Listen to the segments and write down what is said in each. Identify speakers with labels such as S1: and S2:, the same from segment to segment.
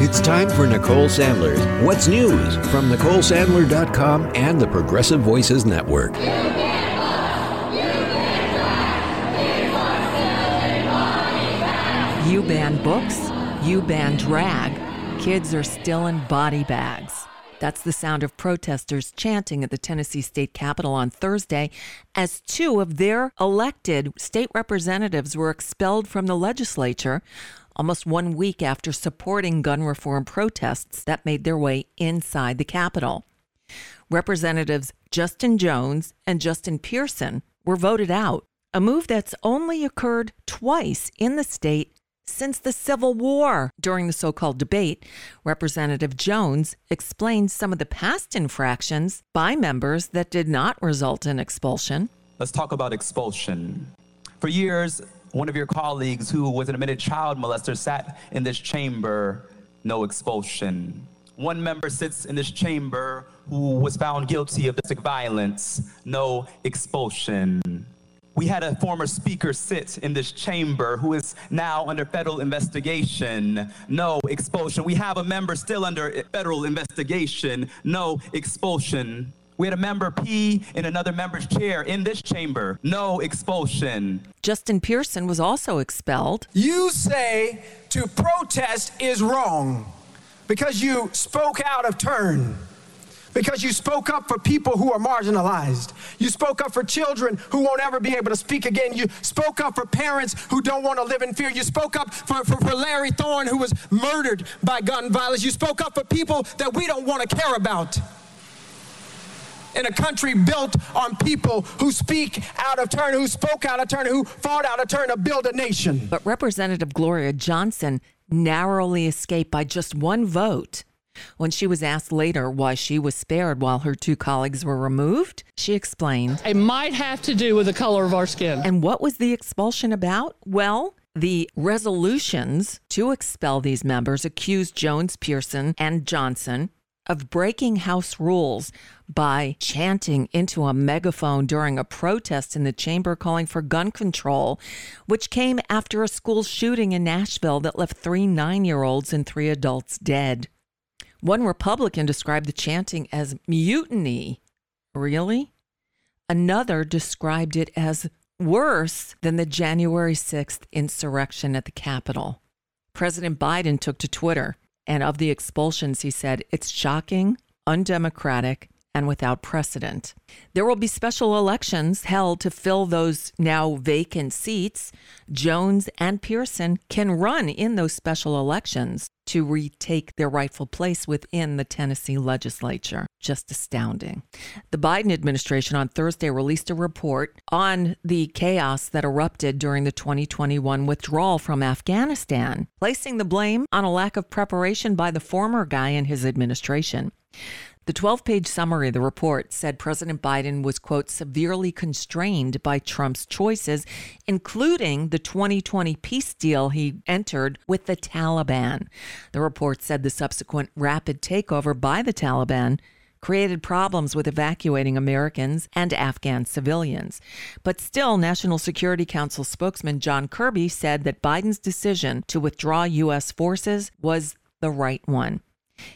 S1: It's time for Nicole Sandler's What's News from NicoleSandler.com and the Progressive Voices Network.
S2: You ban books, you ban drag. Kids are still in body bags. That's the sound of protesters chanting at the Tennessee state capitol on Thursday as two of their elected state representatives were expelled from the legislature almost one week after supporting gun reform protests that made their way inside the Capitol. Representatives Justin Jones and Justin Pearson were voted out, a move that's only occurred twice in the state since the Civil War. During the so called debate, Representative Jones explained some of the past infractions by members that did not result in expulsion.
S3: Let's talk about expulsion. For years, one of your colleagues who was an admitted child molester sat in this chamber, no expulsion. One member sits in this chamber who was found guilty of domestic violence, no expulsion. We had a former speaker sit in this chamber who is now under federal investigation, no expulsion. We have a member still under federal investigation, no expulsion. We had a member pee in another member's chair in this chamber. No expulsion.
S2: Justin Pearson was also expelled.
S4: You say to protest is wrong because you spoke out of turn. Because you spoke up for people who are marginalized. You spoke up for children who won't ever be able to speak again. You spoke up for parents who don't want to live in fear. You spoke up for, for, for Larry Thorne, who was murdered by gun violence. You spoke up for people that we don't want to care about in a country built on people who speak out of turn, who spoke out of turn, who fought out of turn to build a nation.
S2: But Representative Gloria Johnson narrowly escaped by just one vote. When she was asked later why she was spared while her two colleagues were removed, she explained
S5: It might have to do with the color of our skin.
S2: And what was the expulsion about? Well, the resolutions to expel these members accused Jones, Pearson, and Johnson of breaking House rules by chanting into a megaphone during a protest in the chamber calling for gun control, which came after a school shooting in Nashville that left three nine year olds and three adults dead. One Republican described the chanting as mutiny. Really? Another described it as worse than the January 6th insurrection at the Capitol. President Biden took to Twitter and of the expulsions, he said, it's shocking, undemocratic, and without precedent. There will be special elections held to fill those now vacant seats. Jones and Pearson can run in those special elections to retake their rightful place within the Tennessee legislature. Just astounding. The Biden administration on Thursday released a report on the chaos that erupted during the 2021 withdrawal from Afghanistan, placing the blame on a lack of preparation by the former guy in his administration. The 12 page summary of the report said President Biden was, quote, severely constrained by Trump's choices, including the 2020 peace deal he entered with the Taliban. The report said the subsequent rapid takeover by the Taliban created problems with evacuating Americans and Afghan civilians. But still, National Security Council spokesman John Kirby said that Biden's decision to withdraw U.S. forces was the right one.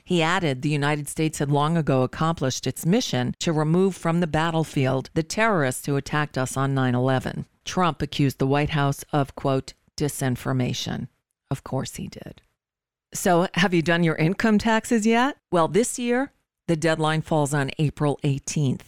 S2: He added the United States had long ago accomplished its mission to remove from the battlefield the terrorists who attacked us on 9 11. Trump accused the White House of, quote, disinformation. Of course he did. So, have you done your income taxes yet? Well, this year, the deadline falls on April 18th.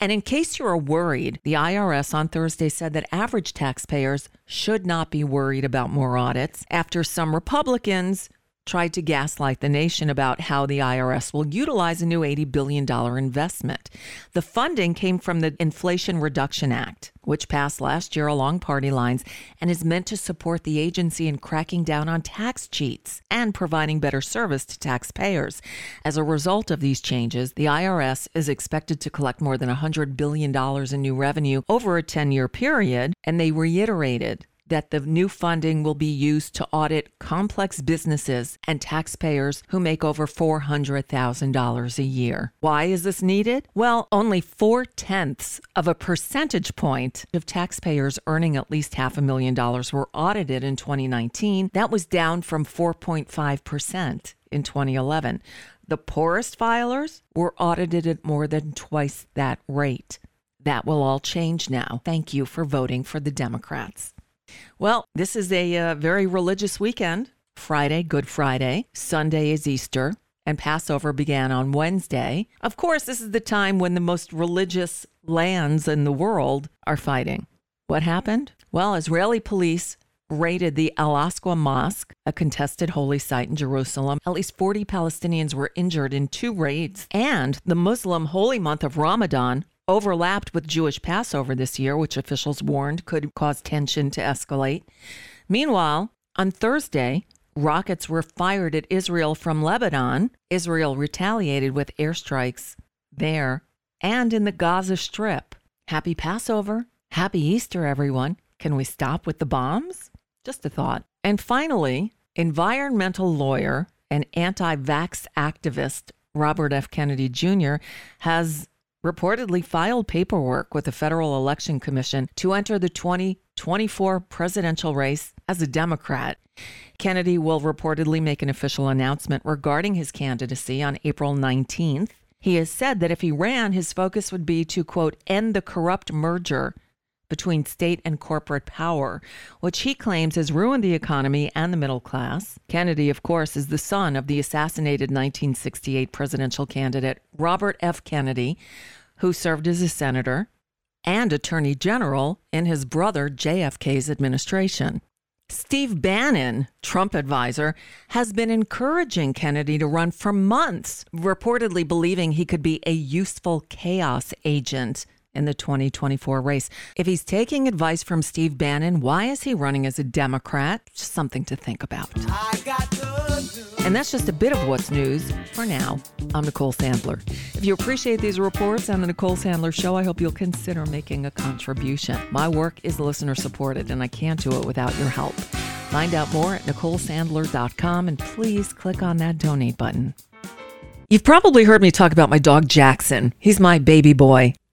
S2: And in case you are worried, the IRS on Thursday said that average taxpayers should not be worried about more audits after some Republicans tried to gaslight the nation about how the IRS will utilize a new $80 billion investment. The funding came from the Inflation Reduction Act, which passed last year along party lines and is meant to support the agency in cracking down on tax cheats and providing better service to taxpayers. As a result of these changes, the IRS is expected to collect more than $100 billion in new revenue over a 10 year period, and they reiterated that the new funding will be used to audit complex businesses and taxpayers who make over $400,000 a year. Why is this needed? Well, only four tenths of a percentage point of taxpayers earning at least half a million dollars were audited in 2019. That was down from 4.5% in 2011. The poorest filers were audited at more than twice that rate. That will all change now. Thank you for voting for the Democrats. Well, this is a uh, very religious weekend. Friday, Good Friday. Sunday is Easter. And Passover began on Wednesday. Of course, this is the time when the most religious lands in the world are fighting. What happened? Well, Israeli police raided the Al Aqsa Mosque, a contested holy site in Jerusalem. At least 40 Palestinians were injured in two raids. And the Muslim holy month of Ramadan overlapped with Jewish Passover this year, which officials warned could cause tension to escalate. Meanwhile, on Thursday, rockets were fired at Israel from Lebanon. Israel retaliated with airstrikes there and in the Gaza Strip. Happy Passover. Happy Easter, everyone. Can we stop with the bombs? Just a thought. And finally, environmental lawyer and anti vax activist Robert F. Kennedy Jr. has reportedly filed paperwork with the Federal Election Commission to enter the 2024 presidential race as a Democrat. Kennedy will reportedly make an official announcement regarding his candidacy on April 19th. He has said that if he ran, his focus would be to, quote, end the corrupt merger between state and corporate power, which he claims has ruined the economy and the middle class. Kennedy, of course, is the son of the assassinated 1968 presidential candidate Robert F. Kennedy, who served as a senator and attorney general in his brother JFK's administration. Steve Bannon, Trump advisor, has been encouraging Kennedy to run for months, reportedly believing he could be a useful chaos agent in the 2024 race. If he's taking advice from Steve Bannon, why is he running as a Democrat? Just something to think about. And that's just a bit of what's news for now. I'm Nicole Sandler. If you appreciate these reports on the Nicole Sandler Show, I hope you'll consider making a contribution. My work is listener supported, and I can't do it without your help. Find out more at NicoleSandler.com and please click on that donate button. You've probably heard me talk about my dog Jackson. He's my baby boy.